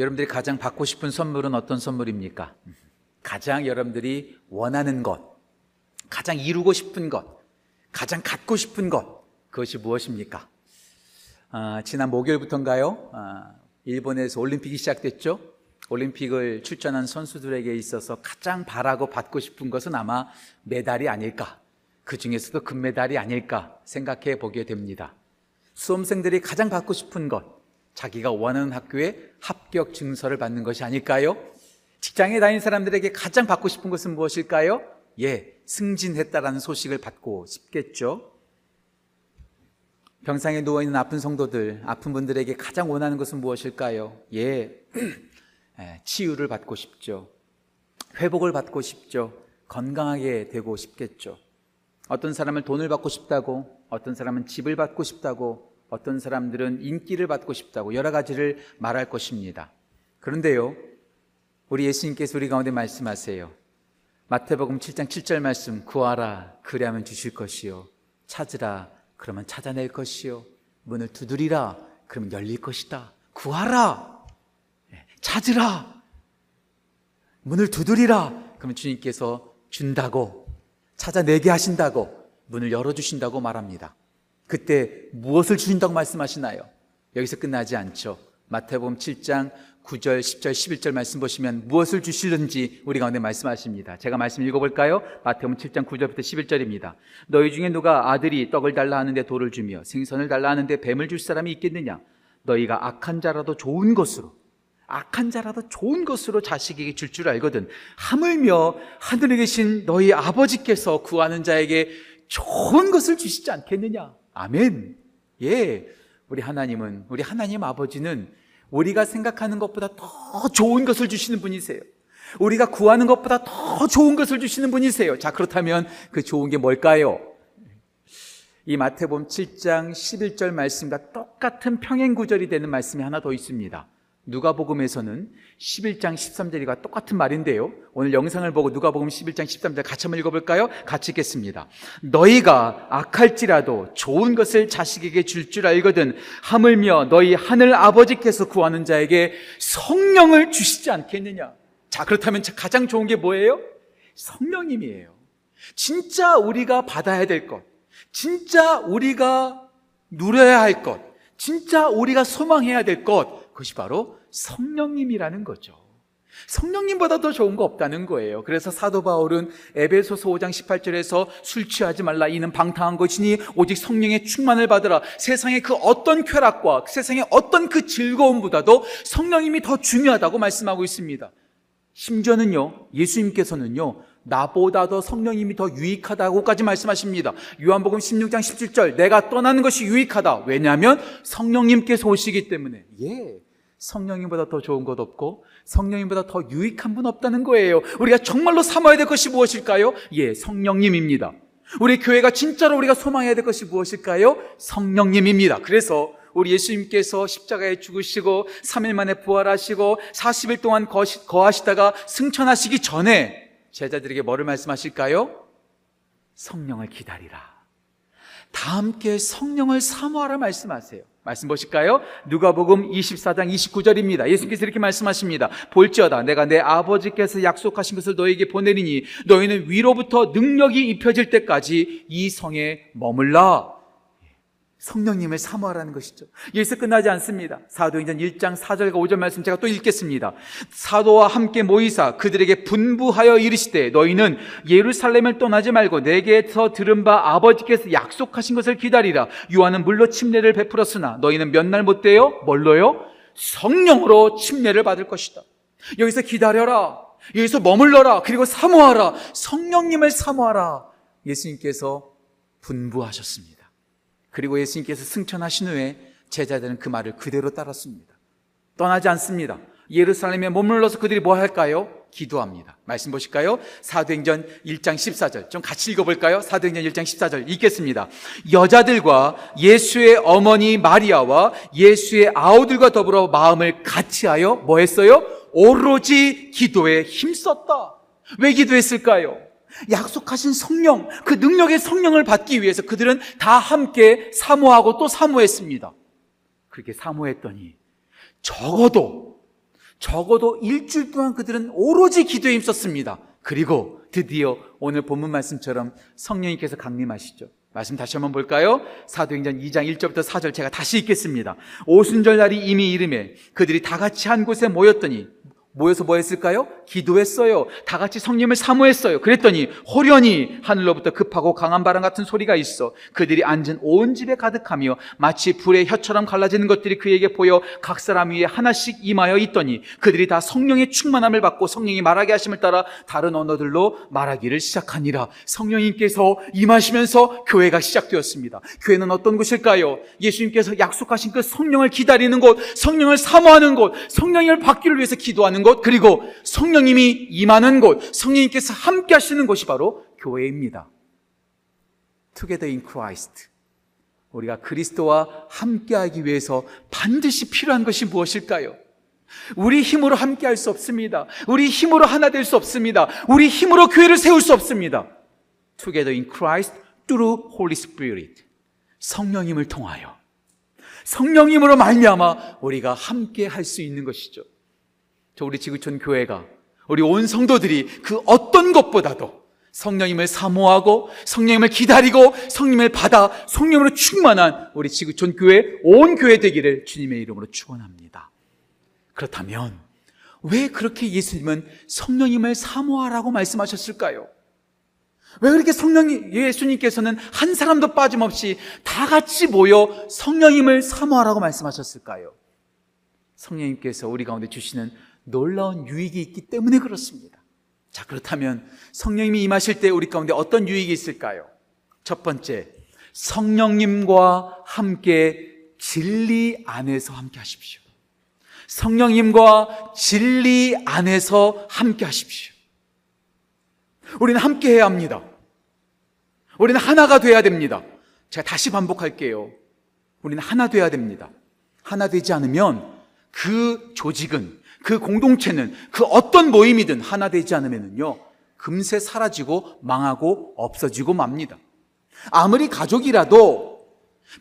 여러분들이 가장 받고 싶은 선물은 어떤 선물입니까? 가장 여러분들이 원하는 것, 가장 이루고 싶은 것, 가장 갖고 싶은 것, 그것이 무엇입니까? 아, 지난 목요일부터인가요? 아, 일본에서 올림픽이 시작됐죠? 올림픽을 출전한 선수들에게 있어서 가장 바라고 받고 싶은 것은 아마 메달이 아닐까. 그 중에서도 금메달이 아닐까 생각해 보게 됩니다. 수험생들이 가장 받고 싶은 것, 자기가 원하는 학교에 합격 증서를 받는 것이 아닐까요? 직장에 다니는 사람들에게 가장 받고 싶은 것은 무엇일까요? 예, 승진했다라는 소식을 받고 싶겠죠. 병상에 누워있는 아픈 성도들, 아픈 분들에게 가장 원하는 것은 무엇일까요? 예, 예, 치유를 받고 싶죠. 회복을 받고 싶죠. 건강하게 되고 싶겠죠. 어떤 사람은 돈을 받고 싶다고, 어떤 사람은 집을 받고 싶다고, 어떤 사람들은 인기를 받고 싶다고 여러 가지를 말할 것입니다. 그런데요, 우리 예수님께서 우리 가운데 말씀하세요. 마태복음 7장 7절 말씀, 구하라, 그리하면 주실 것이요. 찾으라, 그러면 찾아낼 것이요. 문을 두드리라, 그러면 열릴 것이다. 구하라, 예, 찾으라, 문을 두드리라, 그러면 주님께서 준다고, 찾아내게 하신다고, 문을 열어주신다고 말합니다. 그때 무엇을 주신다고 말씀하시나요? 여기서 끝나지 않죠. 마태복음 7장 9절, 10절, 11절 말씀 보시면 무엇을 주실는지 우리 가운데 말씀하십니다. 제가 말씀 읽어볼까요? 마태복음 7장 9절부터 11절입니다. 너희 중에 누가 아들이 떡을 달라 하는데 돌을 주며 생선을 달라 하는데 뱀을 줄 사람이 있겠느냐? 너희가 악한 자라도 좋은 것으로 악한 자라도 좋은 것으로 자식에게 줄줄 알거든. 하물며 하늘에 계신 너희 아버지께서 구하는 자에게 좋은 것을 주시지 않겠느냐? 아멘. 예. 우리 하나님은, 우리 하나님 아버지는 우리가 생각하는 것보다 더 좋은 것을 주시는 분이세요. 우리가 구하는 것보다 더 좋은 것을 주시는 분이세요. 자, 그렇다면 그 좋은 게 뭘까요? 이 마태복음 7장 11절 말씀과 똑같은 평행 구절이 되는 말씀이 하나 더 있습니다. 누가복음에서는 11장 13절과 똑같은 말인데요. 오늘 영상을 보고 누가복음 11장 13절 같이 한번 읽어볼까요? 같이 읽겠습니다. 너희가 악할지라도 좋은 것을 자식에게 줄줄 알거든 하물며 너희 하늘 아버지께서 구하는 자에게 성령을 주시지 않겠느냐? 자 그렇다면 가장 좋은 게 뭐예요? 성령님이에요. 진짜 우리가 받아야 될 것, 진짜 우리가 누려야 할 것, 진짜 우리가 소망해야 될 것, 그것이 바로 성령님이라는 거죠. 성령님보다 더 좋은 거 없다는 거예요. 그래서 사도 바울은 에베소서 5장 18절에서 술 취하지 말라 이는 방탕한 것이니 오직 성령의 충만을 받으라. 세상의 그 어떤 쾌락과 세상의 어떤 그 즐거움보다도 성령님이 더 중요하다고 말씀하고 있습니다. 심지어는요. 예수님께서는요. 나보다 더 성령님이 더 유익하다고까지 말씀하십니다. 요한복음 16장 17절 내가 떠나는 것이 유익하다. 왜냐하면 성령님께서 오시기 때문에. 예. 성령님보다 더 좋은 것 없고 성령님보다 더 유익한 분 없다는 거예요. 우리가 정말로 삼아야 될 것이 무엇일까요? 예, 성령님입니다. 우리 교회가 진짜로 우리가 소망해야 될 것이 무엇일까요? 성령님입니다. 그래서 우리 예수님께서 십자가에 죽으시고 3일 만에 부활하시고 40일 동안 거하시다가 승천하시기 전에 제자들에게 뭐를 말씀하실까요? 성령을 기다리라. 다 함께 성령을 사모하라 말씀하세요. 말씀 보실까요? 누가복음 24장 29절입니다. 예수께서 이렇게 말씀하십니다. 볼지어다 내가 내 아버지께서 약속하신 것을 너에게 보내리니 너희는 위로부터 능력이 입혀질 때까지 이 성에 머물라. 성령님을 사모하라는 것이죠. 여기서 끝나지 않습니다. 사도행전 1장 4절과 5절 말씀 제가 또 읽겠습니다. 사도와 함께 모이사 그들에게 분부하여 이르시되 너희는 예루살렘을 떠나지 말고 내게서 들은 바 아버지께서 약속하신 것을 기다리라. 요한은 물로 침례를 베풀었으나 너희는 몇 날못 돼요? 뭘로요? 성령으로 침례를 받을 것이다. 여기서 기다려라. 여기서 머물러라. 그리고 사모하라. 성령님을 사모하라. 예수님께서 분부하셨습니다. 그리고 예수님께서 승천하신 후에 제자들은 그 말을 그대로 따랐습니다. 떠나지 않습니다. 예루살렘에 머물러서 그들이 뭐 할까요? 기도합니다. 말씀 보실까요? 사도행전 1장 14절. 좀 같이 읽어볼까요? 사도행전 1장 14절. 읽겠습니다. 여자들과 예수의 어머니 마리아와 예수의 아우들과 더불어 마음을 같이 하여 뭐 했어요? 오로지 기도에 힘썼다. 왜 기도했을까요? 약속하신 성령, 그 능력의 성령을 받기 위해서 그들은 다 함께 사모하고 또 사모했습니다. 그렇게 사모했더니 적어도, 적어도 일주일 동안 그들은 오로지 기도에 힘썼습니다. 그리고 드디어 오늘 본문 말씀처럼 성령님께서 강림하시죠. 말씀 다시 한번 볼까요? 사도행전 2장 1절부터 4절 제가 다시 읽겠습니다. 오순절 날이 이미 이름에 그들이 다 같이 한 곳에 모였더니 모여서 뭐 했을까요? 기도했어요. 다 같이 성령을 사모했어요. 그랬더니 호련히 하늘로부터 급하고 강한 바람 같은 소리가 있어 그들이 앉은 온 집에 가득하며 마치 불의 혀처럼 갈라지는 것들이 그에게 보여 각 사람 위에 하나씩 임하여 있더니 그들이 다 성령의 충만함을 받고 성령이 말하게 하심을 따라 다른 언어들로 말하기를 시작하니라. 성령님께서 임하시면서 교회가 시작되었습니다. 교회는 어떤 곳일까요? 예수님께서 약속하신 그 성령을 기다리는 곳, 성령을 사모하는 곳, 성령을 받기를 위해서 기도하는 곳, 그리고 성령님이 임하는 곳, 성령님께서 함께 하시는 곳이 바로 교회입니다. Together in Christ. 우리가 그리스도와 함께하기 위해서 반드시 필요한 것이 무엇일까요? 우리 힘으로 함께할 수 없습니다. 우리 힘으로 하나 될 수 없습니다. 우리 힘으로 교회를 세울 수 없습니다. Together in Christ through Holy Spirit. 성령님을 통하여 성령님으로 말미암아 우리가 함께 할 수 있는 것이죠. 저 우리 지구촌 교회가 우리 온 성도들이 그 어떤 것보다도 성령님을 사모하고 성령님을 기다리고 성령님을 받아 성령으로 충만한 우리 지구촌 교회 온 교회 되기를 주님의 이름으로 축원합니다. 그렇다면 왜 그렇게 예수님은 성령님을 사모하라고 말씀하셨을까요? 왜 그렇게 성령이 예수님께서는 한 사람도 빠짐없이 다 같이 모여 성령님을 사모하라고 말씀하셨을까요? 성령님께서 우리 가운데 주시는 놀라운 유익이 있기 때문에 그렇습니다. 자, 그렇다면 성령님이 임하실 때 우리 가운데 어떤 유익이 있을까요? 첫 번째, 성령님과 함께 진리 안에서 함께 하십시오. 성령님과 진리 안에서 함께 하십시오. 우리는 함께 해야 합니다. 우리는 하나가 돼야 됩니다. 제가 다시 반복할게요. 우리는 하나 돼야 됩니다. 하나 되지 않으면 그 조직은, 그 공동체는, 그 어떤 모임이든 하나 되지 않으면요. 금세 사라지고 망하고 없어지고 맙니다. 아무리 가족이라도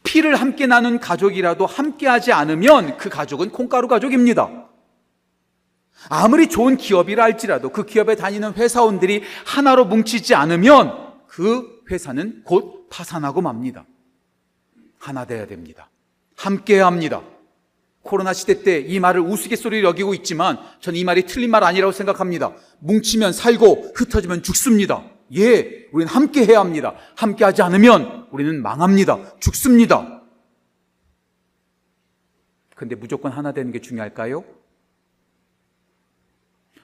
피를 함께 나눈 가족이라도 함께 하지 않으면 그 가족은 콩가루 가족입니다. 아무리 좋은 기업이라 할지라도 그 기업에 다니는 회사원들이 하나로 뭉치지 않으면 그 회사는 곧 파산하고 맙니다. 하나 돼야 됩니다. 함께 합니다. 코로나 시대 때 이 말을 우스갯소리로 여기고 있지만 저는 이 말이 틀린 말 아니라고 생각합니다. 뭉치면 살고 흩어지면 죽습니다. 예, 우리는 함께 해야 합니다. 함께 하지 않으면 우리는 망합니다. 죽습니다. 근데 무조건 하나 되는 게 중요할까요?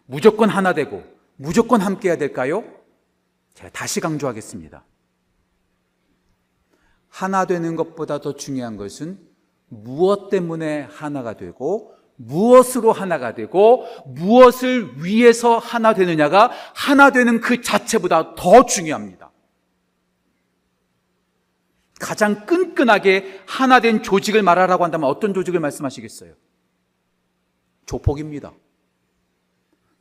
무조건 하나 되고 무조건 함께 해야 될까요? 제가 다시 강조하겠습니다. 하나 되는 것보다 더 중요한 것은 무엇 때문에 하나가 되고 무엇으로 하나가 되고 무엇을 위해서 하나 되느냐가 하나 되는 그 자체보다 더 중요합니다. 가장 끈끈하게 하나 된 조직을 말하라고 한다면 어떤 조직을 말씀하시겠어요? 조폭입니다.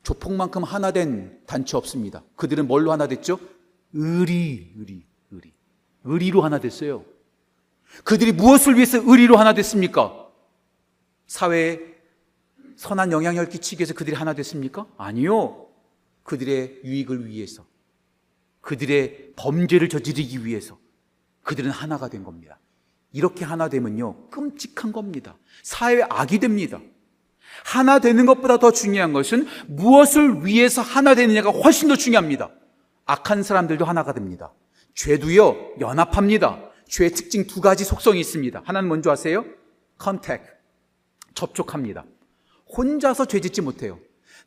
조폭만큼 하나 된 단체 없습니다. 그들은 뭘로 하나 됐죠? 의리, 의리, 의리. 의리로 하나 됐어요. 그들이 무엇을 위해서 의리로 하나 됐습니까? 사회에 선한 영향을 끼치기 위해서 그들이 하나 됐습니까? 아니요. 그들의 유익을 위해서. 그들의 범죄를 저지르기 위해서. 그들은 하나가 된 겁니다. 이렇게 하나 되면요. 끔찍한 겁니다. 사회 악이 됩니다. 하나 되는 것보다 더 중요한 것은 무엇을 위해서 하나 되느냐가 훨씬 더 중요합니다. 악한 사람들도 하나가 됩니다. 죄도요, 연합합니다. 죄의 특징 두 가지 속성이 있습니다. 하나는 뭔지 아세요? 컨택. 접촉합니다. 혼자서 죄 짓지 못해요.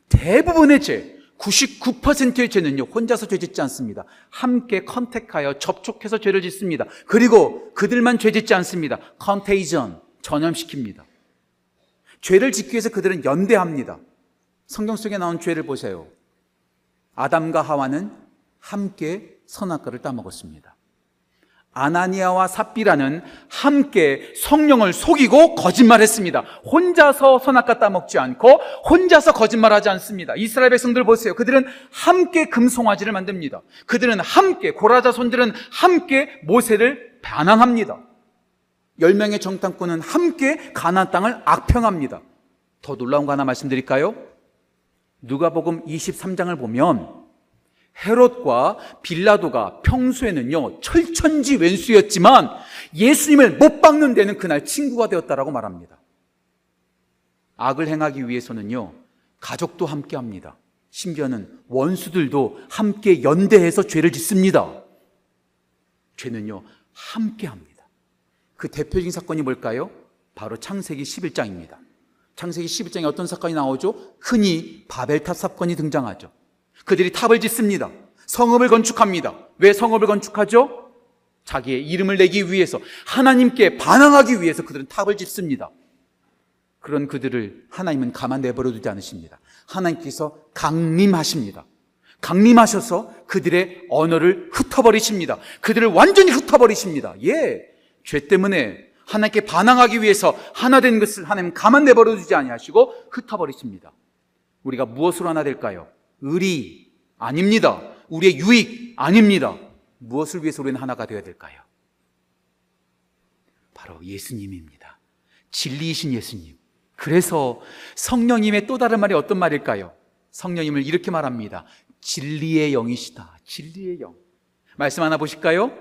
대부분의 죄, 99%의 죄는요, 혼자서 죄 짓지 않습니다. 함께 컨택하여 접촉해서 죄를 짓습니다. 그리고 그들만 죄 짓지 않습니다. 컨테이전, 전염시킵니다. 죄를 짓기 위해서 그들은 연대합니다. 성경 속에 나온 죄를 보세요. 아담과 하와는 함께 선악과를 따먹었습니다. 아나니아와 삽비라는 함께 성령을 속이고 거짓말했습니다. 혼자서 선악과 따먹지 않고 혼자서 거짓말하지 않습니다. 이스라엘 백성들 보세요. 그들은 함께 금송아지를 만듭니다. 그들은 함께 고라자 손들은 함께 모세를 반항합니다. 열 명의 정탐꾼은 함께 가나안 땅을 악평합니다. 더 놀라운 거 하나 말씀드릴까요? 누가복음 23장을 보면 헤롯과 빌라도가 평소에는요 철천지 왼수였지만 예수님을 못 박는 데는 그날 친구가 되었다라고 말합니다. 악을 행하기 위해서는요 가족도 함께 합니다. 심지어는 원수들도 함께 연대해서 죄를 짓습니다. 죄는요 함께 합니다. 그 대표적인 사건이 뭘까요? 바로 창세기 11장입니다. 창세기 11장에 어떤 사건이 나오죠? 흔히 바벨탑 사건이 등장하죠. 그들이 탑을 짓습니다. 성읍을 건축합니다. 왜 성읍을 건축하죠? 자기의 이름을 내기 위해서 하나님께 반항하기 위해서 그들은 탑을 짓습니다. 그런 그들을 하나님은 가만 내버려 두지 않으십니다. 하나님께서 강림하십니다. 강림하셔서 그들의 언어를 흩어버리십니다. 그들을 완전히 흩어버리십니다. 예. 죄 때문에 하나님께 반항하기 위해서 하나 된 것을 하나님 가만 내버려 두지 아니하시고 흩어버리십니다. 우리가 무엇으로 하나 될까요? 의리 아닙니다. 우리의 유익 아닙니다. 무엇을 위해서 우리는 하나가 되어야 될까요? 바로 예수님입니다. 진리이신 예수님. 그래서 성령님의 또 다른 말이 어떤 말일까요? 성령님을 이렇게 말합니다. 진리의 영이시다. 진리의 영. 말씀 하나 보실까요?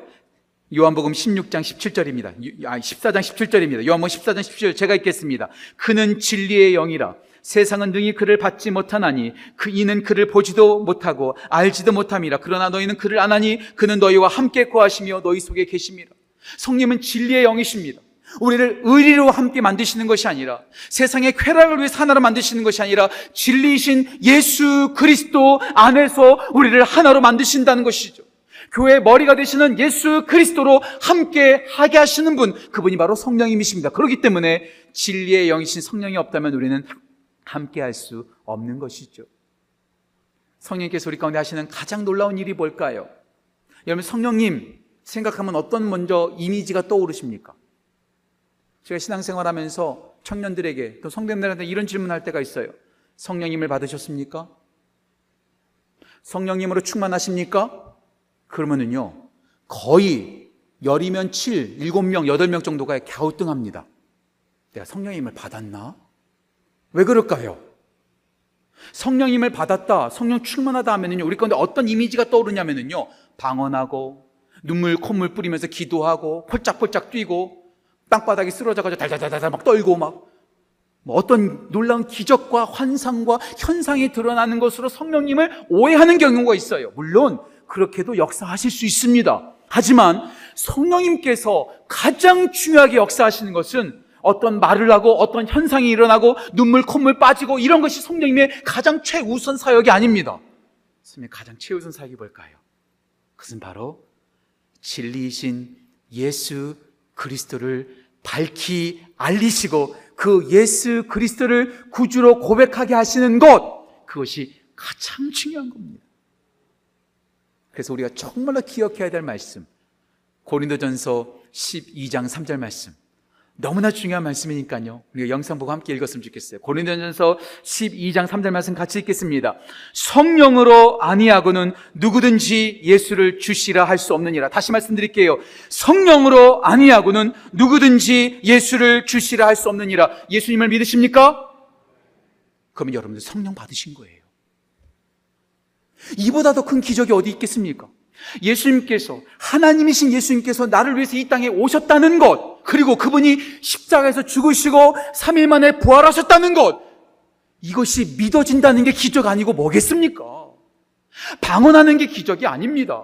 요한복음 16장 17절입니다. 아, 14장 17절입니다. 요한복음 14장 17절 제가 읽겠습니다. 그는 진리의 영이라. 세상은 능히 그를 받지 못하나니 그 이는 그를 보지도 못하고 알지도 못함이라. 그러나 너희는 그를 아나니 그는 너희와 함께 거하시며 너희 속에 계심이라. 성령은 진리의 영이십니다. 우리를 의리로 함께 만드시는 것이 아니라 세상의 쾌락을 위해서 하나로 만드시는 것이 아니라 진리이신 예수 그리스도 안에서 우리를 하나로 만드신다는 것이죠. 교회의 머리가 되시는 예수 그리스도로 함께 하게 하시는 분, 그분이 바로 성령님이십니다. 그렇기 때문에 진리의 영이신 성령이 없다면 우리는 함께 할 수 없는 것이죠. 성령님께서 우리 가운데 하시는 가장 놀라운 일이 뭘까요? 여러분, 성령님 생각하면 어떤 먼저 이미지가 떠오르십니까? 제가 신앙생활 하면서 청년들에게 또 성도님들한테 이런 질문할 때가 있어요. 성령님을 받으셨습니까? 성령님으로 충만하십니까? 그러면은요, 거의 열이면 7, 7명, 8명 정도가 갸우뚱합니다. 내가 성령님을 받았나? 왜 그럴까요? 성령님을 받았다, 성령 충만하다 하면은요, 우리 가운데 어떤 이미지가 떠오르냐면은요, 방언하고, 눈물, 콧물 뿌리면서 기도하고, 폴짝폴짝 뛰고, 땅바닥에 쓰러져가지고 달달달달 막 떨고 막, 뭐 어떤 놀라운 기적과 환상과 현상이 드러나는 것으로 성령님을 오해하는 경우가 있어요. 물론, 그렇게도 역사하실 수 있습니다. 하지만 성령님께서 가장 중요하게 역사하시는 것은 어떤 말을 하고 어떤 현상이 일어나고 눈물, 콧물 빠지고 이런 것이 성령님의 가장 최우선 사역이 아닙니다. 성령의 가장 최우선 사역이 뭘까요? 그것은 바로 진리이신 예수 그리스도를 밝히 알리시고 그 예수 그리스도를 구주로 고백하게 하시는 것, 그것이 가장 중요한 겁니다. 그래서 우리가 정말로 기억해야 될 말씀. 고린도전서 12장 3절 말씀. 너무나 중요한 말씀이니까요. 우리가 영상 보고 함께 읽었으면 좋겠어요. 고린도전서 12장 3절 말씀 같이 읽겠습니다. 성령으로 아니하고는 누구든지 예수를 주시라 할 수 없느니라. 다시 말씀드릴게요. 성령으로 아니하고는 누구든지 예수를 주시라 할 수 없느니라. 예수님을 믿으십니까? 그러면 여러분들 성령 받으신 거예요. 이보다 더 큰 기적이 어디 있겠습니까? 예수님께서, 하나님이신 예수님께서 나를 위해서 이 땅에 오셨다는 것, 그리고 그분이 십자가에서 죽으시고 3일 만에 부활하셨다는 것, 이것이 믿어진다는 게 기적 아니고 뭐겠습니까? 방언하는 게 기적이 아닙니다.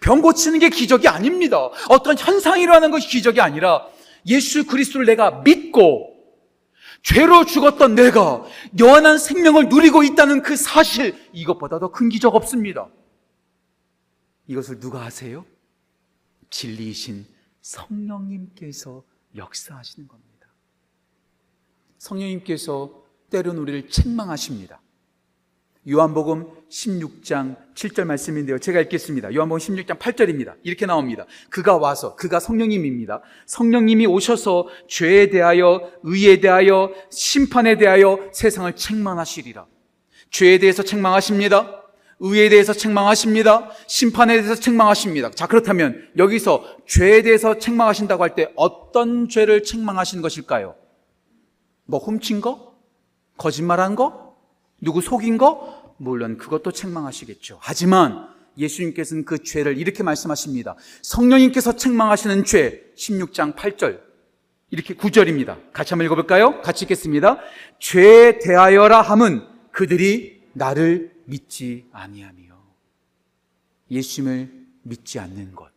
병 고치는 게 기적이 아닙니다. 어떤 현상이 일어나는 것이 기적이 아니라 예수 그리스도를 내가 믿고 죄로 죽었던 내가 영원한 생명을 누리고 있다는 그 사실, 이것보다 더 큰 기적 없습니다. 이것을 누가 하세요? 진리이신 성령님께서 역사하시는 겁니다. 성령님께서 때론 우리를 책망하십니다. 요한복음 16장 7절 말씀인데요. 제가 읽겠습니다. 요한복음 16장 8절입니다. 이렇게 나옵니다. 그가 와서, 그가 성령님입니다. 성령님이 오셔서 죄에 대하여, 의에 대하여, 심판에 대하여 세상을 책망하시리라. 죄에 대해서 책망하십니다. 의에 대해서 책망하십니다. 심판에 대해서 책망하십니다. 자, 그렇다면 여기서 죄에 대해서 책망하신다고 할 때 어떤 죄를 책망하시는 것일까요? 뭐 훔친 거? 거짓말한 거? 누구 속인 거? 물론 그것도 책망하시겠죠. 하지만 예수님께서는 그 죄를 이렇게 말씀하십니다. 성령님께서 책망하시는 죄, 16장 8절. 이렇게 9절입니다. 같이 한번 읽어볼까요? 같이 읽겠습니다. 죄에 대하여라 함은 그들이 나를 믿지 아니하며. 예수님을 믿지 않는 것.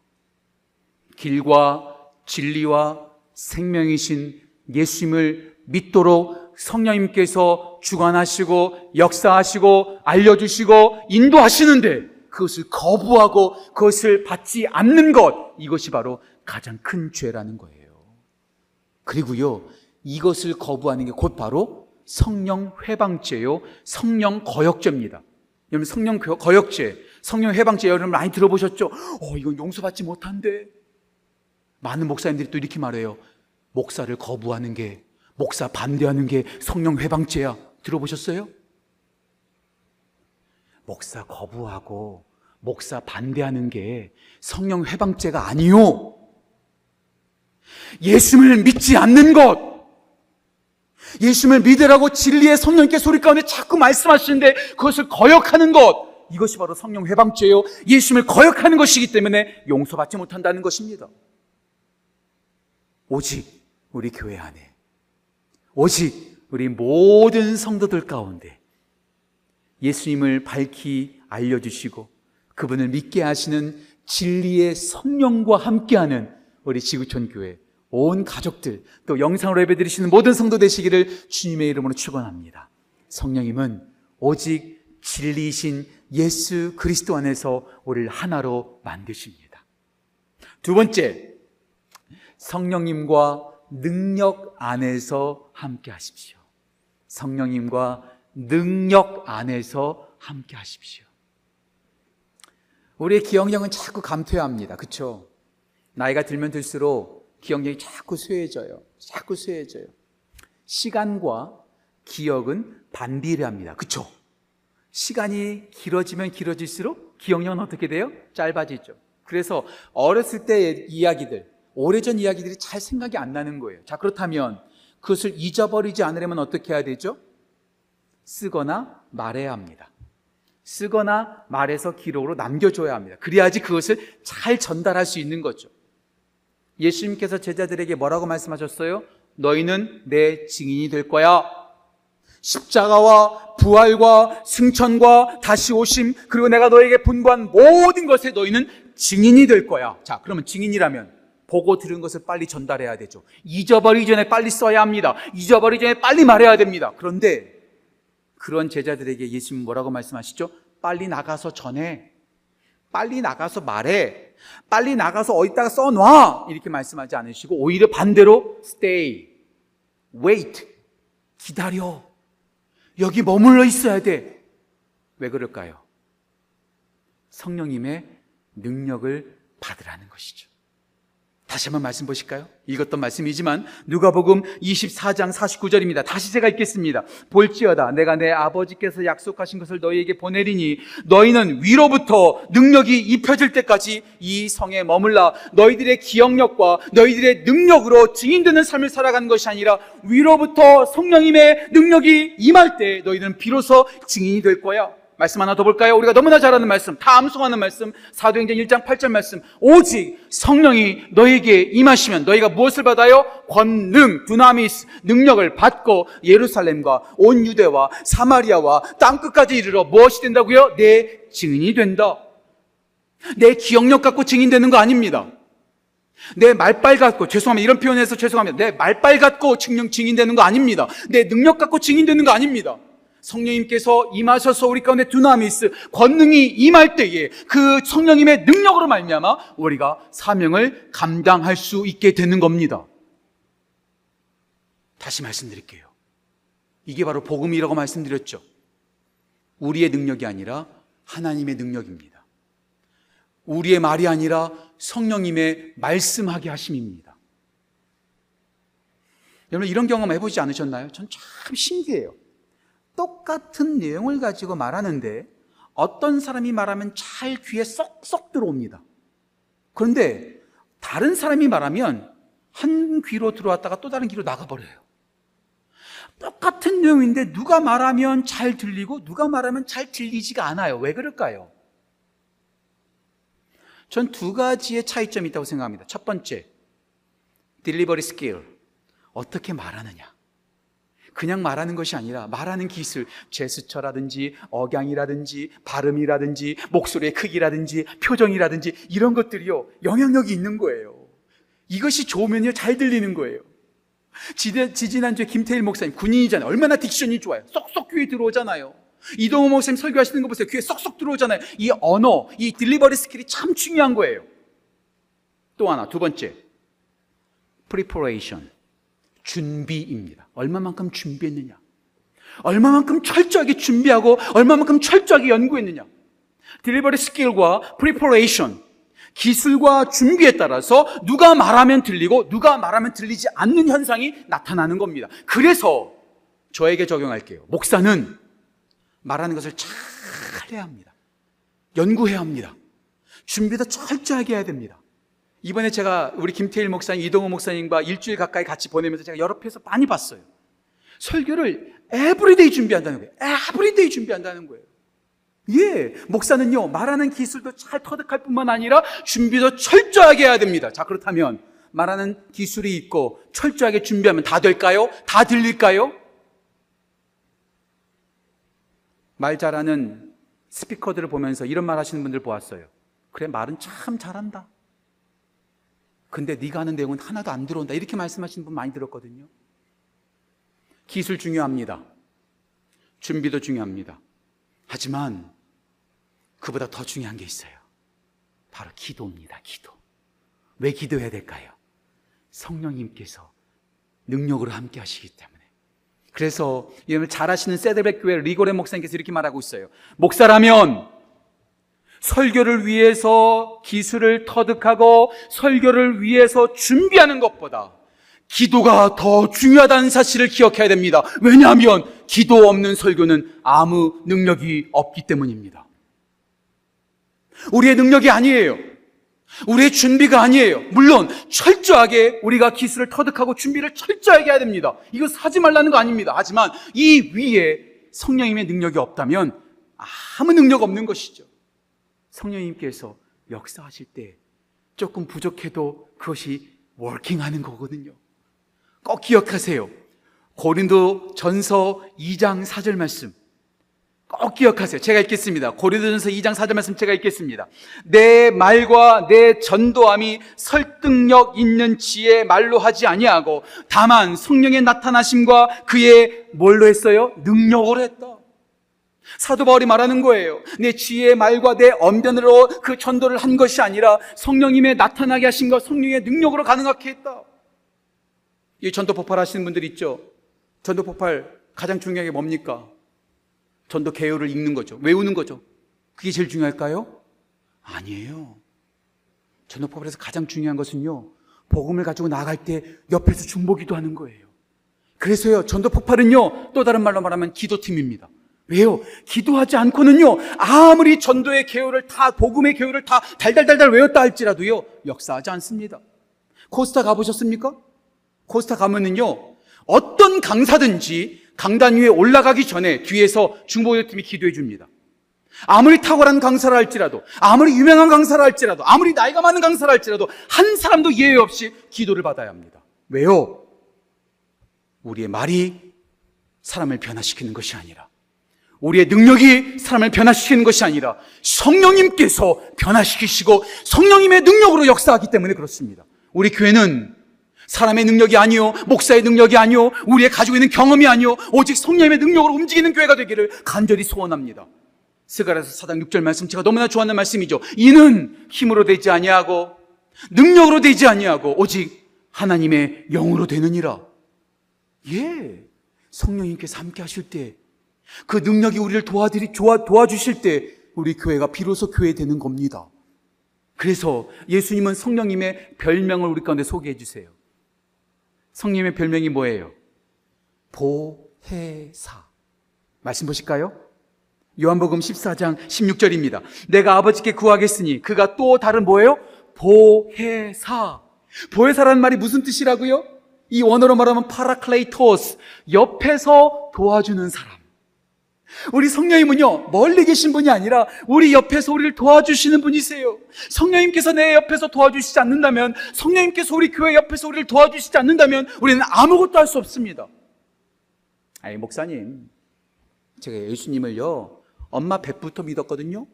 길과 진리와 생명이신 예수님을 믿도록 성령님께서 주관하시고 역사하시고 알려주시고 인도하시는데 그것을 거부하고 그것을 받지 않는 것 이것이 바로 가장 큰 죄라는 거예요. 그리고요 이것을 거부하는 게 곧 바로 성령 회방죄요 성령 거역죄입니다. 여러분 성령 거역죄, 성령 회방죄 여러분 많이 들어보셨죠? 어 이건 용서받지 못한데 많은 목사님들이 또 이렇게 말해요. 목사를 거부하는 게 목사 반대하는 게 성령 회방죄야. 들어보셨어요? 목사 거부하고 목사 반대하는 게 성령 회방죄가 아니요. 예수님을 믿지 않는 것. 예수님을 믿으라고 진리의 성령께 소리 가운데 자꾸 말씀하시는데 그것을 거역하는 것. 이것이 바로 성령 회방죄요. 예수님을 거역하는 것이기 때문에 용서받지 못한다는 것입니다. 오직 우리 교회 안에 오직 우리 모든 성도들 가운데 예수님을 밝히 알려주시고 그분을 믿게 하시는 진리의 성령과 함께하는 우리 지구촌 교회 온 가족들 또 영상으로 예배드리시는 모든 성도 되시기를 주님의 이름으로 축원합니다. 성령님은 오직 진리이신 예수 그리스도 안에서 우리를 하나로 만드십니다. 두 번째 성령님과 능력 안에서 함께 하십시오. 성령님과 능력 안에서 함께 하십시오. 우리의 기억력은 자꾸 감퇴합니다. 그렇죠? 나이가 들면 들수록 기억력이 자꾸 쇠해져요. 자꾸 쇠해져요. 시간과 기억은 반비례합니다. 그렇죠? 시간이 길어지면 길어질수록 기억력은 어떻게 돼요? 짧아지죠. 그래서 어렸을 때의 이야기들, 오래전 이야기들이 잘 생각이 안 나는 거예요. 자, 그렇다면 그것을 잊어버리지 않으려면 어떻게 해야 되죠? 쓰거나 말해야 합니다. 쓰거나 말해서 기록으로 남겨줘야 합니다. 그래야지 그것을 잘 전달할 수 있는 거죠. 예수님께서 제자들에게 뭐라고 말씀하셨어요? 너희는 내 증인이 될 거야. 십자가와 부활과 승천과 다시 오심, 그리고 내가 너에게 분부한 모든 것에 너희는 증인이 될 거야. 자, 그러면 증인이라면 보고 들은 것을 빨리 전달해야 되죠. 잊어버리기 전에 빨리 써야 합니다. 잊어버리기 전에 빨리 말해야 됩니다. 그런데 그런 제자들에게 예수님 뭐라고 말씀하시죠? 빨리 나가서 전해. 빨리 나가서 말해. 빨리 나가서 어디다가 써놔. 이렇게 말씀하지 않으시고 오히려 반대로 stay, wait, 기다려. 여기 머물러 있어야 돼. 왜 그럴까요? 성령님의 능력을 받으라는 것이죠. 다시 한번 말씀 보실까요? 읽었던 말씀이지만 누가복음 24장 49절입니다. 다시 제가 읽겠습니다. 볼지어다 내가 내 아버지께서 약속하신 것을 너희에게 보내리니 너희는 위로부터 능력이 입혀질 때까지 이 성에 머물라 너희들의 기억력과 너희들의 능력으로 증인되는 삶을 살아가는 것이 아니라 위로부터 성령님의 능력이 임할 때 너희는 비로소 증인이 될 거야. 말씀 하나 더 볼까요? 우리가 너무나 잘 아는 말씀, 다 암송하는 말씀, 사도행전 1장 8절 말씀. 오직 성령이 너에게 임하시면 너희가 무엇을 받아요? 권능, 두나미스, 능력을 받고 예루살렘과 온 유대와 사마리아와 땅 끝까지 이르러 무엇이 된다고요? 내 증인이 된다. 내 기억력 갖고 증인되는 거 아닙니다. 내 말빨 갖고 죄송합니다. 이런 표현에서 죄송합니다. 내 말빨 갖고 증명 증인되는 거 아닙니다. 내 능력 갖고 증인되는 거 아닙니다. 성령님께서 임하셔서 우리 가운데 두나미스 권능이 임할 때에 그 성령님의 능력으로 말미암아 우리가 사명을 감당할 수 있게 되는 겁니다. 다시 말씀드릴게요. 이게 바로 복음이라고 말씀드렸죠. 우리의 능력이 아니라 하나님의 능력입니다. 우리의 말이 아니라 성령님의 말씀하게 하심입니다. 여러분 이런 경험 해보지 않으셨나요? 전 참 신기해요. 똑같은 내용을 가지고 말하는데 어떤 사람이 말하면 잘 귀에 쏙쏙 들어옵니다. 그런데 다른 사람이 말하면 한 귀로 들어왔다가 또 다른 귀로 나가버려요. 똑같은 내용인데 누가 말하면 잘 들리고 누가 말하면 잘 들리지가 않아요. 왜 그럴까요? 전 두 가지의 차이점이 있다고 생각합니다. 첫 번째, delivery skill. 어떻게 말하느냐. 그냥 말하는 것이 아니라 말하는 기술, 제스처라든지 억양이라든지 발음이라든지 목소리의 크기라든지 표정이라든지 이런 것들이요. 영향력이 있는 거예요. 이것이 좋으면요. 잘 들리는 거예요. 지지난주에 김태일 목사님 군인이잖아요. 얼마나 diction이 좋아요. 쏙쏙 귀에 들어오잖아요. 이동호 목사님 설교하시는 거 보세요. 귀에 쏙쏙 들어오잖아요. 이 언어, 이 delivery skill이 참 중요한 거예요. 또 하나, 두 번째. preparation. 준비입니다. 얼마만큼 준비했느냐. 얼마만큼 철저하게 준비하고 얼마만큼 철저하게 연구했느냐. 딜리버리 스킬과 preparation. 기술과 준비에 따라서 누가 말하면 들리고 누가 말하면 들리지 않는 현상이 나타나는 겁니다. 그래서 저에게 적용할게요. 목사는 말하는 것을 잘 해야 합니다. 연구해야 합니다. 준비도 철저하게 해야 됩니다. 이번에 제가 우리 김태일 목사님, 이동호 목사님과 일주일 가까이 같이 보내면서 제가 여러 편에서 많이 봤어요. 설교를 every day 준비한다는 거예요. every day 준비한다는 거예요. 예, 목사는요, 말하는 기술도 잘 터득할 뿐만 아니라 준비도 철저하게 해야 됩니다. 자, 그렇다면 말하는 기술이 있고 철저하게 준비하면 다 될까요? 다 들릴까요? 말 잘하는 스피커들을 보면서 이런 말 하시는 분들 보았어요. 그래, 말은 참 잘한다. 근데 네가 하는 내용은 하나도 안 들어온다. 이렇게 말씀하시는 분 많이 들었거든요. 기술 중요합니다. 준비도 중요합니다. 하지만 그보다 더 중요한 게 있어요. 바로 기도입니다. 기도. 왜 기도해야 될까요? 성령님께서 능력으로 함께 하시기 때문에. 그래서 잘 아시는 세드백 교회 리고레 목사님께서 이렇게 말하고 있어요. 목사라면 설교를 위해서 기술을 터득하고 설교를 위해서 준비하는 것보다 기도가 더 중요하다는 사실을 기억해야 됩니다. 왜냐하면 기도 없는 설교는 아무 능력이 없기 때문입니다. 우리의 능력이 아니에요. 우리의 준비가 아니에요. 물론 철저하게 우리가 기술을 터득하고 준비를 철저하게 해야 됩니다. 이거 사지 말라는 거 아닙니다. 하지만 이 위에 성령님의 능력이 없다면 아무 능력 없는 것이죠. 성령님께서 역사하실 때 조금 부족해도 그것이 워킹하는 거거든요. 꼭 기억하세요. 고린도 전서 2장 4절 말씀. 꼭 기억하세요. 제가 읽겠습니다. 고린도전서 2장 4절 말씀 제가 읽겠습니다. 내 말과 내 전도함이 설득력 있는 지혜 말로 하지 아니하고 다만 성령의 나타나심과 그의 뭘로 했어요? 능력으로 했다. 사도 바울이 말하는 거예요. 내 지혜의 말과 내 언변으로 그 전도를 한 것이 아니라 성령님의 나타나게 하신 것, 성령의 능력으로 가능하게 했다. 이 전도 폭발 하시는 분들 있죠? 전도 폭발 가장 중요한 게 뭡니까? 전도 개요를 읽는 거죠. 외우는 거죠. 그게 제일 중요할까요? 아니에요. 전도 폭발에서 가장 중요한 것은요. 복음을 가지고 나갈 때 옆에서 중보기도 하는 거예요. 그래서요. 전도 폭발은요. 또 다른 말로 말하면 기도팀입니다. 왜요? 기도하지 않고는요, 아무리 전도의 개요를 다, 복음의 개요를 다 달달달달 외웠다 할지라도요, 역사하지 않습니다. 코스타 가보셨습니까? 코스타 가면은요, 어떤 강사든지 강단 위에 올라가기 전에 뒤에서 중보기도팀이 기도해 줍니다. 아무리 탁월한 강사를 할지라도, 아무리 유명한 강사를 할지라도, 아무리 나이가 많은 강사를 할지라도, 한 사람도 예외 없이 기도를 받아야 합니다. 왜요? 우리의 말이 사람을 변화시키는 것이 아니라, 우리의 능력이 사람을 변화시키는 것이 아니라 성령님께서 변화시키시고 성령님의 능력으로 역사하기 때문에 그렇습니다. 우리 교회는 사람의 능력이 아니요, 목사의 능력이 아니요, 우리의 가지고 있는 경험이 아니요, 오직 성령님의 능력으로 움직이는 교회가 되기를 간절히 소원합니다. 스가라서 4장 6절 말씀 제가 너무나 좋아하는 말씀이죠. 이는 힘으로 되지 아니하고 능력으로 되지 아니하고 오직 하나님의 영으로 되느니라. 예. 성령님께서 함께 하실 때 그 능력이 우리를 도와드리, 도와, 도와주실 때 우리 교회가 비로소 교회 되는 겁니다. 그래서 예수님은 성령님의 별명을 우리 가운데 소개해 주세요. 성령님의 별명이 뭐예요? 보혜사. 말씀 보실까요? 요한복음 14장 16절입니다. 내가 아버지께 구하겠으니 그가 또 다른 뭐예요? 보혜사. 보혜사라는 말이 무슨 뜻이라고요? 이 원어로 말하면 παράκλητος, 옆에서 도와주는 사람. 우리 성령님은요, 멀리 계신 분이 아니라 우리 옆에서 우리를 도와주시는 분이세요. 성령님께서 내 옆에서 도와주시지 않는다면, 성령님께서 우리 교회 옆에서 우리를 도와주시지 않는다면, 우리는 아무것도 할 수 없습니다. 아니, 목사님. 제가 예수님을요, 엄마 뱃부터 믿었거든요.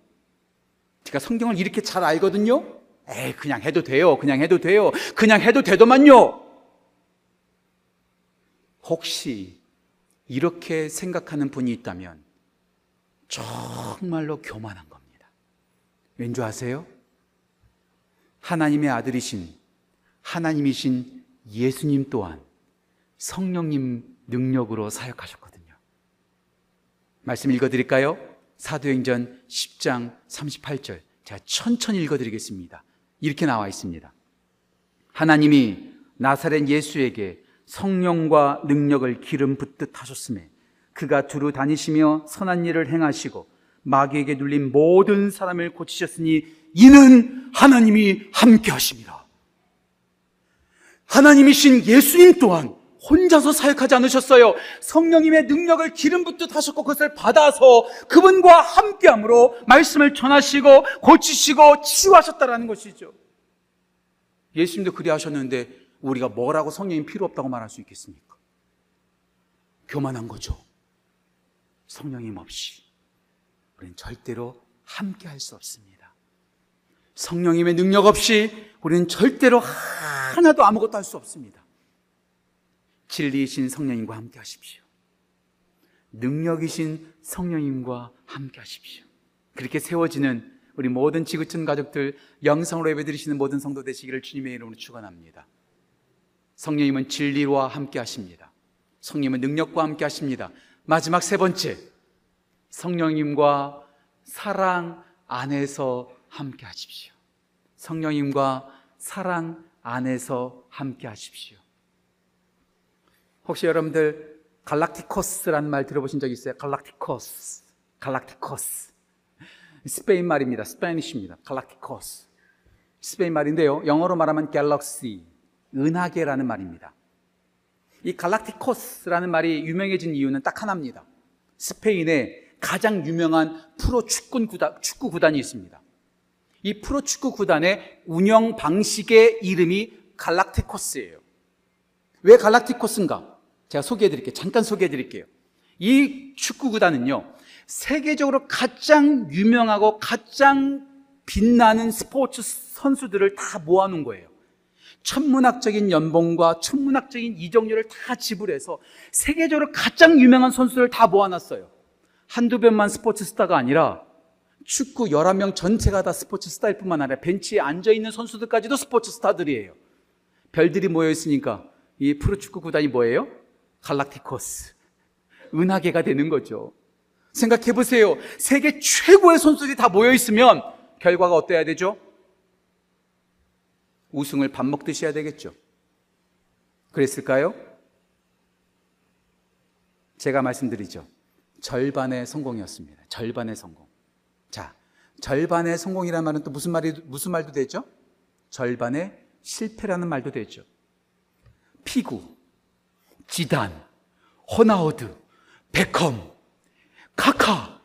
제가 성경을 이렇게 잘 알거든요. 에이, 그냥 해도 돼요. 그냥 해도 돼요. 그냥 해도 되더만요. 혹시 이렇게 생각하는 분이 있다면 정말로 교만한 겁니다. 왠줄 아세요? 하나님의 아들이신 하나님이신 예수님 또한 성령님 능력으로 사역하셨거든요. 말씀 읽어드릴까요? 사도행전 10장 38절. 제가 천천히 읽어드리겠습니다. 이렇게 나와 있습니다. 하나님이 나사렛 예수에게 성령과 능력을 기름 붓듯 하셨음에 그가 두루 다니시며 선한 일을 행하시고 마귀에게 눌린 모든 사람을 고치셨으니 이는 하나님이 함께 하십니다. 하나님이신 예수님 또한 혼자서 사역하지 않으셨어요. 성령님의 능력을 기름 붓듯 하셨고 그것을 받아서 그분과 함께함으로 말씀을 전하시고 고치시고 치유하셨다라는 것이죠. 예수님도 그리 하셨는데 우리가 뭐라고 성령님 필요 없다고 말할 수 있겠습니까? 교만한 거죠. 성령님 없이 우리는 절대로 함께 할 수 없습니다. 성령님의 능력 없이 우리는 절대로 하나도 아무것도 할 수 없습니다. 진리이신 성령님과 함께 하십시오. 능력이신 성령님과 함께 하십시오. 그렇게 세워지는 우리 모든 지구촌 가족들 영성으로 예배드리시는 모든 성도 되시기를 주님의 이름으로 축원합니다. 성령님은 진리와 함께 하십니다. 성령님은 능력과 함께 하십니다. 마지막 세 번째, 성령님과 사랑 안에서 함께 하십시오. 성령님과 사랑 안에서 함께 하십시오. 혹시 여러분들 galácticos라는 말 들어보신 적 있어요? galácticos. galácticos. 스페인 말입니다. Spanish입니다. galácticos. 스페인 말인데요. 영어로 말하면 galaxy, 은하계라는 말입니다. 이 갈락티코스라는 말이 유명해진 이유는 딱 하나입니다. 스페인에 가장 유명한 프로 축구 구단, 축구 구단이 있습니다. 이 프로 축구 구단의 운영 방식의 이름이 갈락티코스예요. 왜 갈락티코스인가? 제가 소개해 드릴게요. 잠깐 소개해 드릴게요. 이 축구 구단은요, 세계적으로 가장 유명하고 가장 빛나는 스포츠 선수들을 다 모아놓은 거예요. 천문학적인 연봉과 천문학적인 이적료를 다 지불해서 세계적으로 가장 유명한 선수를 다 모아놨어요. 한두 명만 스포츠 스타가 아니라 축구 11명 전체가 다 스포츠 스타일 뿐만 아니라 벤치에 앉아있는 선수들까지도 스포츠 스타들이에요. 별들이 모여있으니까 이 프로축구 구단이 뭐예요? 갈락티코스. 은하계가 되는 거죠. 생각해 보세요. 세계 최고의 선수들이 다 모여 있으면 결과가 어때야 되죠? 우승을 밥 먹듯이 해야 되겠죠. 그랬을까요? 제가 말씀드리죠. 절반의 성공이었습니다. 절반의 성공. 자, 절반의 성공이라는 말은 또 무슨 말이 무슨 말도 되죠? 절반의 실패라는 말도 되죠. 피구, 지단, 호나우드, 베컴, 카카.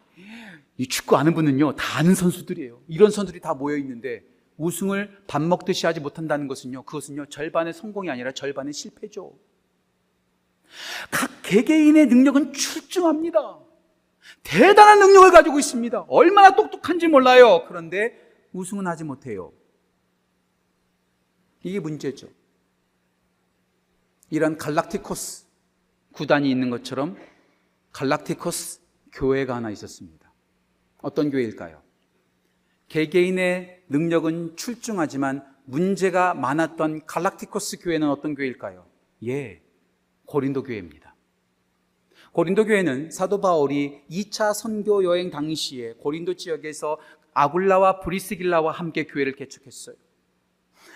이 축구 아는 분은요, 다 아는 선수들이에요. 이런 선수들이 다 모여 있는데 우승을 밥 먹듯이 하지 못한다는 것은요, 그것은요, 절반의 성공이 아니라 절반의 실패죠. 각 개개인의 능력은 출중합니다. 대단한 능력을 가지고 있습니다. 얼마나 똑똑한지 몰라요. 그런데 우승은 하지 못해요. 이게 문제죠. 이런 갈락티코스 구단이 있는 것처럼 갈락티코스 교회가 하나 있었습니다. 어떤 교회일까요? 개개인의 능력은 출중하지만 문제가 많았던 갈락티코스 교회는 어떤 교회일까요? 예, 고린도 교회입니다. 고린도 교회는 사도 바울이 2차 선교 여행 당시에 고린도 지역에서 아굴라와 브리스길라와 함께 교회를 개척했어요.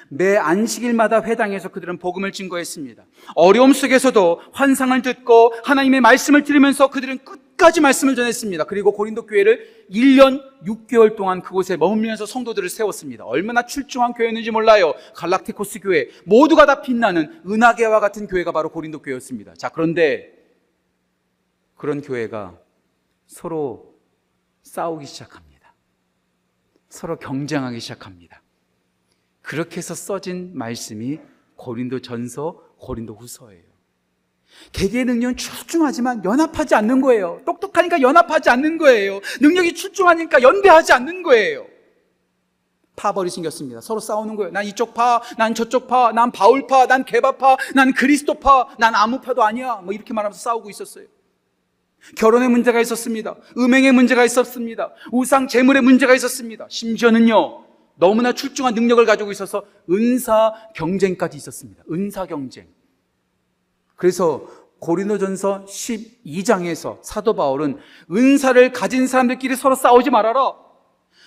매 안식일마다 회당에서 그들은 복음을 증거했습니다. 어려움 속에서도 환상을 듣고 하나님의 말씀을 들으면서 그들은 끝 끝까지 말씀을 전했습니다. 그리고 고린도 교회를 1년 6개월 동안 그곳에 머물면서 성도들을 세웠습니다. 얼마나 출중한 교회였는지 몰라요. 갈락티코스 교회 모두가 다 빛나는 은하계와 같은 교회가 바로 고린도 교회였습니다. 자, 그런데 그런 교회가 서로 싸우기 시작합니다. 서로 경쟁하기 시작합니다. 그렇게 해서 써진 말씀이 고린도 전서, 고린도 후서예요. 개개의 능력은 출중하지만 연합하지 않는 거예요. 똑똑하니까 연합하지 않는 거예요. 능력이 출중하니까 연대하지 않는 거예요. 파벌이 생겼습니다. 서로 싸우는 거예요. 난 이쪽 파, 난 저쪽 파, 난 바울파, 난 개바파, 난 그리스도파, 난 아무 파도 아니야. 뭐 이렇게 말하면서 싸우고 있었어요. 결혼에 문제가 있었습니다. 음행에 문제가 있었습니다. 우상 재물에 문제가 있었습니다. 심지어는요, 너무나 출중한 능력을 가지고 있어서 은사 경쟁까지 있었습니다. 은사 경쟁. 그래서 고린도전서 12장에서 사도 바울은 은사를 가진 사람들끼리 서로 싸우지 말아라.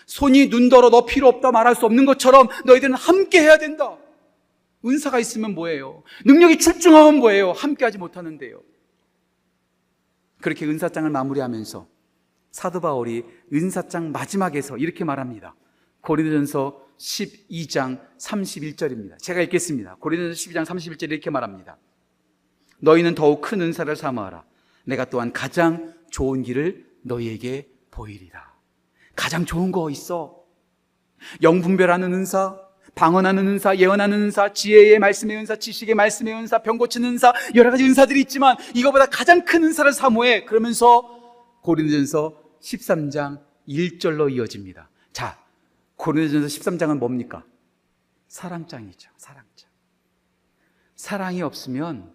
손이 눈더러 너 필요 없다 말할 수 없는 것처럼 너희들은 함께 해야 된다. 은사가 있으면 뭐예요? 능력이 출중하면 뭐예요? 함께 하지 못하는데요. 그렇게 은사장을 마무리하면서 사도 바울이 은사장 마지막에서 이렇게 말합니다. 고린도전서 12장 31절입니다. 제가 읽겠습니다. 고린도전서 12장 31절 이렇게 말합니다. 너희는 더욱 큰 은사를 삼아라. 내가 또한 가장 좋은 길을 너희에게 보이리라. 가장 좋은 거 있어. 영분별하는 은사, 방언하는 은사, 예언하는 은사, 지혜의 말씀의 은사, 지식의 말씀의 은사, 병 고치는 은사, 여러 가지 은사들이 있지만 이거보다 가장 큰 은사를 사모해. 그러면서 고린도전서 13장 1절로 이어집니다. 자, 고린도전서 13장은 뭡니까? 사랑장이죠. 사랑장. 사랑이 없으면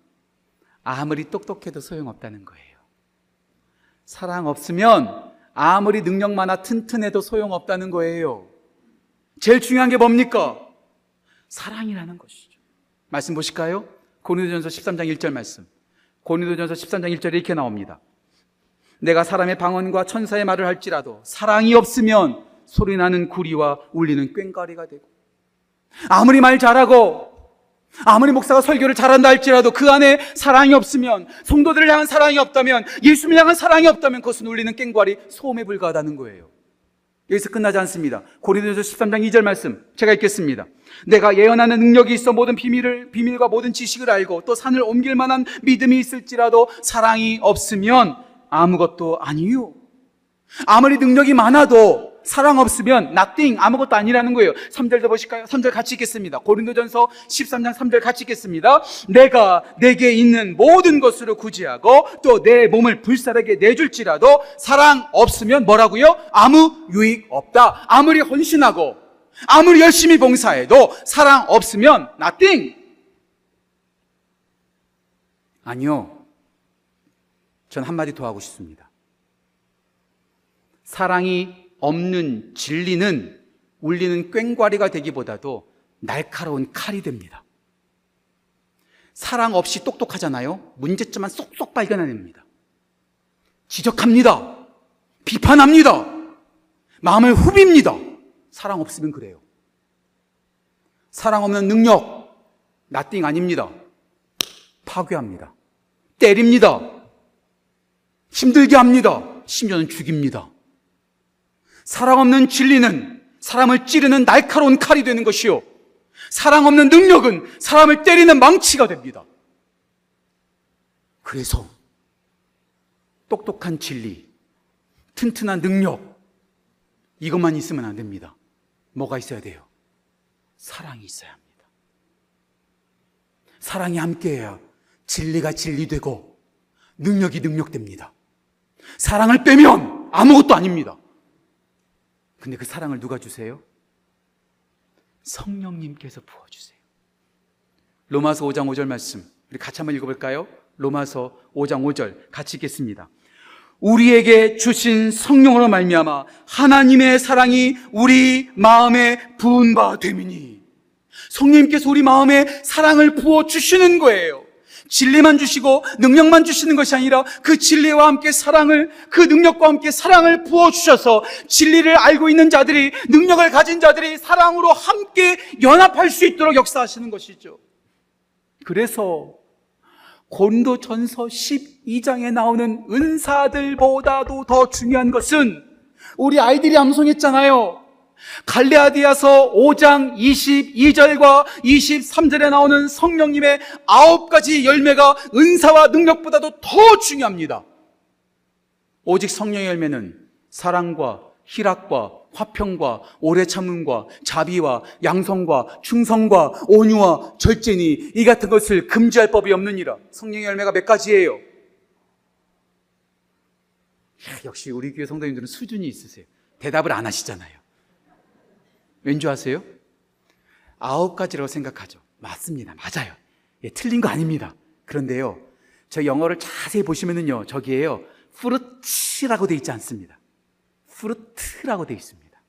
아무리 똑똑해도 소용없다는 거예요. 사랑 없으면 아무리 능력 많아 튼튼해도 소용없다는 거예요. 제일 중요한 게 뭡니까? 사랑이라는 것이죠. 말씀 보실까요? 고린도전서 13장 1절 말씀. 고린도전서 13장 1절에 이렇게 나옵니다. 내가 사람의 방언과 천사의 말을 할지라도 사랑이 없으면 소리나는 구리와 울리는 꽹과리가 되고 아무리 말 잘하고 아무리 목사가 설교를 잘한다 할지라도 그 안에 사랑이 없으면 성도들을 향한 사랑이 없다면 예수님을 향한 사랑이 없다면 그것은 울리는 꽹과리 소음에 불과하다는 거예요. 여기서 끝나지 않습니다. 고린도전서 13장 2절 말씀 제가 읽겠습니다. 내가 예언하는 능력이 있어 모든 비밀을 비밀과 모든 지식을 알고 또 산을 옮길 만한 믿음이 있을지라도 사랑이 없으면 아무것도 아니요. 아무리 능력이 많아도 사랑 없으면 nothing 아무것도 아니라는 거예요. 3절도 보실까요? 3절 같이 읽겠습니다. 고린도전서 13장 3절 같이 읽겠습니다. 내가 내게 있는 모든 것으로 구제하고 또 내 몸을 불사르게 내줄지라도 사랑 없으면 뭐라고요? 아무 유익 없다. 아무리 헌신하고 아무리 열심히 봉사해도 사랑 없으면 nothing. 아니요. 전 한마디 더 하고 싶습니다. 사랑이 없는 진리는 울리는 꽹과리가 되기보다도 날카로운 칼이 됩니다. 사랑 없이 똑똑하잖아요. 문제점만 쏙쏙 발견해냅니다. 지적합니다. 비판합니다. 마음을 후빕니다. 사랑 없으면 그래요. 사랑 없는 능력, 나띵 아닙니다. 파괴합니다. 때립니다. 힘들게 합니다. 심지어는 죽입니다. 사랑 없는 진리는 사람을 찌르는 날카로운 칼이 되는 것이요. 사랑 없는 능력은 사람을 때리는 망치가 됩니다. 그래서 똑똑한 진리, 튼튼한 능력, 이것만 있으면 안 됩니다. 뭐가 있어야 돼요? 사랑이 있어야 합니다. 사랑이 함께해야 진리가 진리되고 능력이 능력됩니다. 사랑을 빼면 아무것도 아닙니다. 근데 그 사랑을 누가 주세요? 성령님께서 부어주세요. 로마서 5장 5절 말씀. 우리 같이 한번 읽어볼까요? 로마서 5장 5절 같이 읽겠습니다. 우리에게 주신 성령으로 말미암아 하나님의 사랑이 우리 마음에 부은 바 됨이니 성령님께서 우리 마음에 사랑을 부어 주시는 거예요. 진리만 주시고 능력만 주시는 것이 아니라 그 진리와 함께 사랑을 그 능력과 함께 사랑을 부어 주셔서 진리를 알고 있는 자들이 능력을 가진 자들이 사랑으로 함께 연합할 수 있도록 역사하시는 것이죠. 그래서 고린도 전서 12장에 나오는 은사들보다도 더 중요한 것은 우리 아이들이 암송했잖아요. 갈레아디아서 5장 22절과 23절에 나오는 성령님의 아홉 가지 열매가 은사와 능력보다도 더 중요합니다. 오직 성령의 열매는 사랑과 희락과 화평과 오래 참음과 자비와 양성과 충성과 온유와 절제니 이 같은 것을 금지할 법이 없느니라. 성령의 열매가 몇 가지예요? 야, 역시 우리 교회 성도님들은 수준이 있으세요. 대답을 안 하시잖아요. 왠지 아세요? 아홉 가지라고 생각하죠. 맞습니다. 맞아요. 예, 틀린 거 아닙니다. 그런데요, 저 영어를 자세히 보시면은요, 저기에요, 프루츠라고 돼 있지 않습니다. 프루트라고 돼 있습니다.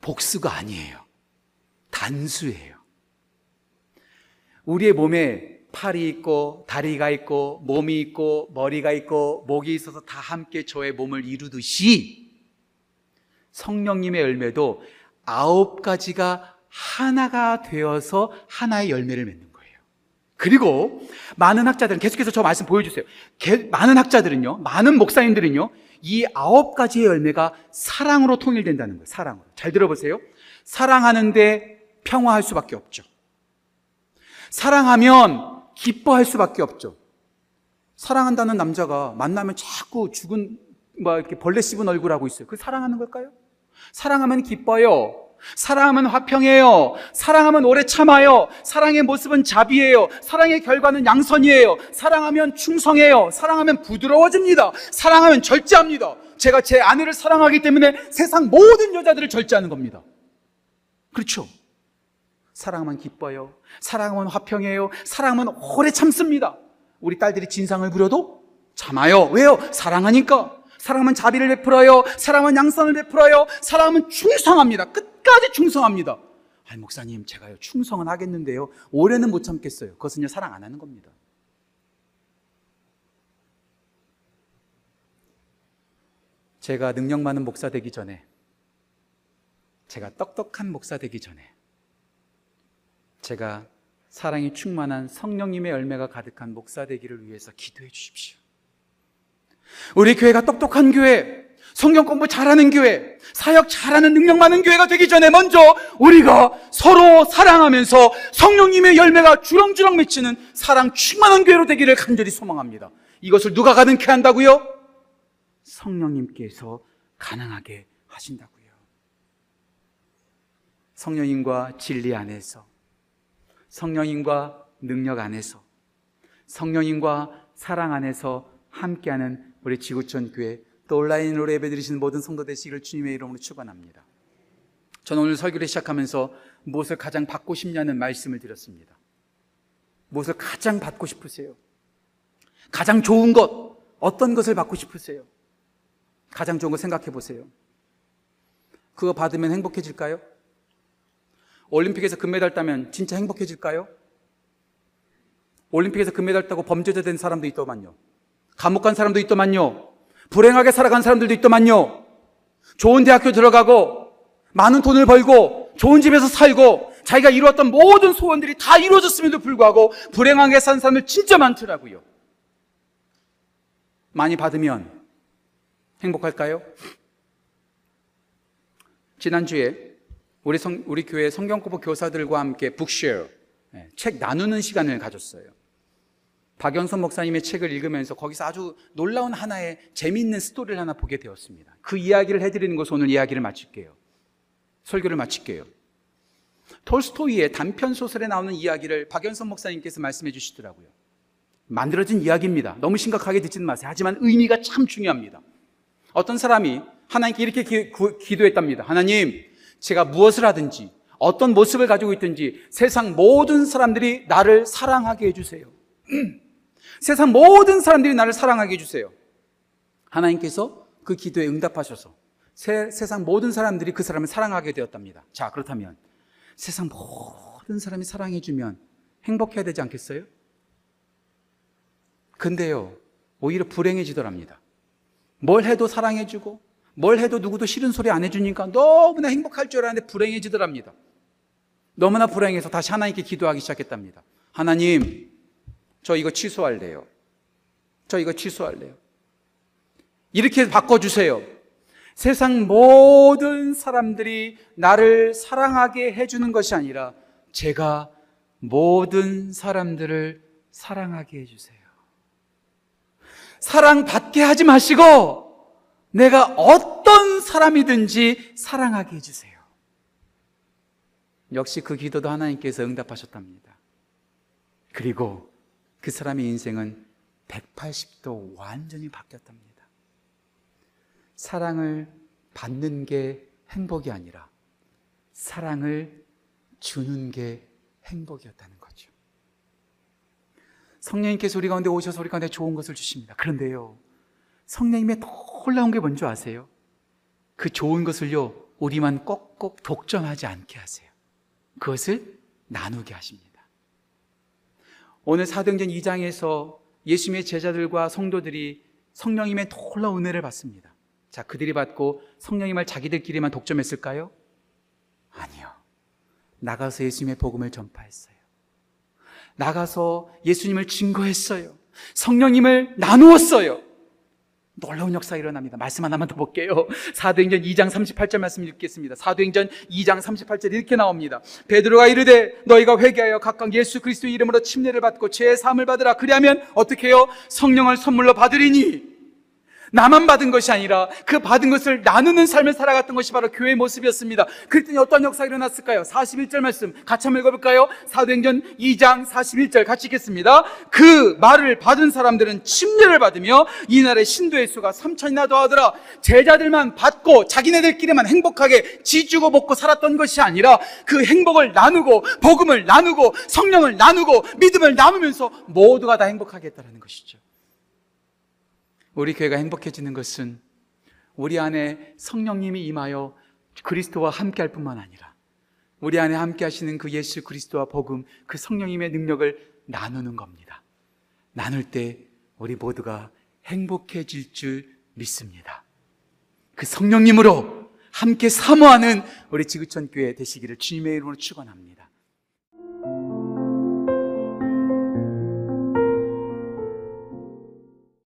복수가 아니에요. 단수예요. 우리의 몸에 팔이 있고, 다리가 있고, 몸이 있고, 머리가 있고, 목이 있어서 다 함께 저의 몸을 이루듯이 성령님의 열매도 아홉 가지가 하나가 되어서 하나의 열매를 맺는 거예요. 그리고 많은 학자들은 계속해서 저 말씀 보여주세요. 개- 많은 학자들은요, 많은 목사님들은요, 이 아홉 가지의 열매가 사랑으로 통일된다는 거예요. 사랑으로. 잘 들어보세요. 사랑하는데 평화할 수밖에 없죠. 사랑하면 기뻐할 수밖에 없죠. 사랑한다는 남자가 만나면 자꾸 죽은 막 이렇게 벌레 씹은 얼굴 하고 있어요. 그 사랑하는 걸까요? 사랑하면 기뻐요. 사랑하면 화평해요. 사랑하면 오래 참아요. 사랑의 모습은 자비예요. 사랑의 결과는 양선이에요. 사랑하면 충성해요. 사랑하면 부드러워집니다. 사랑하면 절제합니다. 제가 제 아내를 사랑하기 때문에 세상 모든 여자들을 절제하는 겁니다. 그렇죠? 사랑하면 기뻐요. 사랑하면 화평해요. 사랑하면 오래 참습니다. 우리 딸들이 진상을 부려도 참아요. 왜요? 사랑하니까. 사랑하면 자비를 베풀어요. 사랑하면 양선을 베풀어요. 사랑하면 충성합니다. 끝까지 충성합니다. 아니, 목사님, 제가요, 충성은 하겠는데요. 올해는 못 참겠어요. 그것은요, 사랑 안 하는 겁니다. 제가 능력 많은 목사 되기 전에, 제가 똑똑한 목사 되기 전에, 제가 사랑이 충만한 성령님의 열매가 가득한 목사 되기를 위해서 기도해 주십시오. 우리 교회가 똑똑한 교회, 성경 공부 잘하는 교회, 사역 잘하는 능력 많은 교회가 되기 전에 먼저 우리가 서로 사랑하면서 성령님의 열매가 주렁주렁 맺히는 사랑 충만한 교회로 되기를 간절히 소망합니다. 이것을 누가 가능케 한다고요? 성령님께서 가능하게 하신다고요. 성령님과 진리 안에서 성령님과 능력 안에서 성령님과 사랑 안에서 함께하는 우리 지구촌 교회 또 온라인으로 예배드리시는 모든 성도 되시기를 주님의 이름으로 축원합니다. 저는 오늘 설교를 시작하면서 무엇을 가장 받고 싶냐는 말씀을 드렸습니다. 무엇을 가장 받고 싶으세요? 가장 좋은 것 어떤 것을 받고 싶으세요? 가장 좋은 거 생각해 보세요. 그거 받으면 행복해질까요? 올림픽에서 금메달 따면 진짜 행복해질까요? 올림픽에서 금메달 따고 범죄자 된 사람도 있더만요. 감옥 간 사람도 있더만요. 불행하게 살아간 사람들도 있더만요. 좋은 대학교 들어가고 많은 돈을 벌고 좋은 집에서 살고 자기가 이루었던 모든 소원들이 다 이루어졌음에도 불구하고 불행하게 산 사람들 진짜 많더라고요. 많이 받으면 행복할까요? 지난주에 우리 성, 우리 교회 성경 공부 교사들과 함께 북쉐어 예, 책 나누는 시간을 가졌어요. 박연선 목사님의 책을 읽으면서 거기서 아주 놀라운 하나의 재미있는 스토리를 하나 보게 되었습니다. 그 이야기를 해드리는 것으로 오늘 이야기를 마칠게요. 설교를 마칠게요. 톨스토이의 단편 소설에 나오는 이야기를 박연선 목사님께서 말씀해 주시더라고요. 만들어진 이야기입니다. 너무 심각하게 듣지는 마세요. 하지만 의미가 참 중요합니다. 어떤 사람이 하나님께 이렇게 기, 구, 기도했답니다. 하나님, 제가 무엇을 하든지 어떤 모습을 가지고 있든지 세상 모든 사람들이 나를 사랑하게 해주세요. 세상 모든 사람들이 나를 사랑하게 해주세요. 하나님께서 그 기도에 응답하셔서 세, 세상 모든 사람들이 그 사람을 사랑하게 되었답니다. 자, 그렇다면 세상 모든 사람이 사랑해주면 행복해야 되지 않겠어요? 근데요, 오히려 불행해지더랍니다. 뭘 해도 사랑해주고, 뭘 해도 누구도 싫은 소리 안 해주니까 너무나 행복할 줄 알았는데 불행해지더랍니다. 너무나 불행해서 다시 하나님께 기도하기 시작했답니다. 하나님, 저 이거 취소할래요. 저 이거 취소할래요. 이렇게 바꿔주세요. 세상 모든 사람들이 나를 사랑하게 해주는 것이 아니라 제가 모든 사람들을 사랑하게 해주세요. 사랑받게 하지 마시고 내가 어떤 사람이든지 사랑하게 해주세요. 역시 그 기도도 하나님께서 응답하셨답니다. 그리고 그 사람의 인생은 180도 완전히 바뀌었답니다. 사랑을 받는 게 행복이 아니라 사랑을 주는 게 행복이었다는 거죠. 성령님께서 우리 가운데 오셔서 우리 가운데 좋은 것을 주십니다. 그런데요, 성령님의 놀라운 게 뭔지 아세요? 그 좋은 것을요, 우리만 꼭꼭 독점하지 않게 하세요. 그것을 나누게 하십니다. 오늘 사도행전 2장에서 예수님의 제자들과 성도들이 성령님의 놀라운 은혜를 받습니다. 자, 그들이 받고 성령님을 자기들끼리만 독점했을까요? 아니요. 나가서 예수님의 복음을 전파했어요. 나가서 예수님을 증거했어요. 성령님을 나누었어요. 놀라운 역사가 일어납니다. 말씀 하나만 더 볼게요. 사도행전 2장 38절 말씀 읽겠습니다. 사도행전 2장 38절 이렇게 나옵니다. 베드로가 이르되 너희가 회개하여 각각 예수 그리스도의 이름으로 침례를 받고 죄 사함을 받으라. 그리하면 어떻게 해요? 성령을 선물로 받으리니 나만 받은 것이 아니라 그 받은 것을 나누는 삶을 살아갔던 것이 바로 교회의 모습이었습니다. 그랬더니 어떤 역사가 일어났을까요? 41절 말씀 같이 한번 읽어볼까요? 사도행전 2장 41절 같이 읽겠습니다. 그 말을 받은 사람들은 침례를 받으며 이 날의 신도의 수가 3천이나 더하더라. 제자들만 받고 자기네들끼리만 행복하게 지주고 먹고 살았던 것이 아니라 그 행복을 나누고 복음을 나누고 성령을 나누고 믿음을 나누면서 모두가 다 행복하게 했다는 것이죠. 우리 교회가 행복해지는 것은 우리 안에 성령님이 임하여 그리스도와 함께 할 뿐만 아니라 우리 안에 함께 하시는 그 예수 그리스도와 복음, 그 성령님의 능력을 나누는 겁니다. 나눌 때 우리 모두가 행복해질 줄 믿습니다. 그 성령님으로 함께 사모하는 우리 지구촌 교회 되시기를 주님의 이름으로 축원합니다.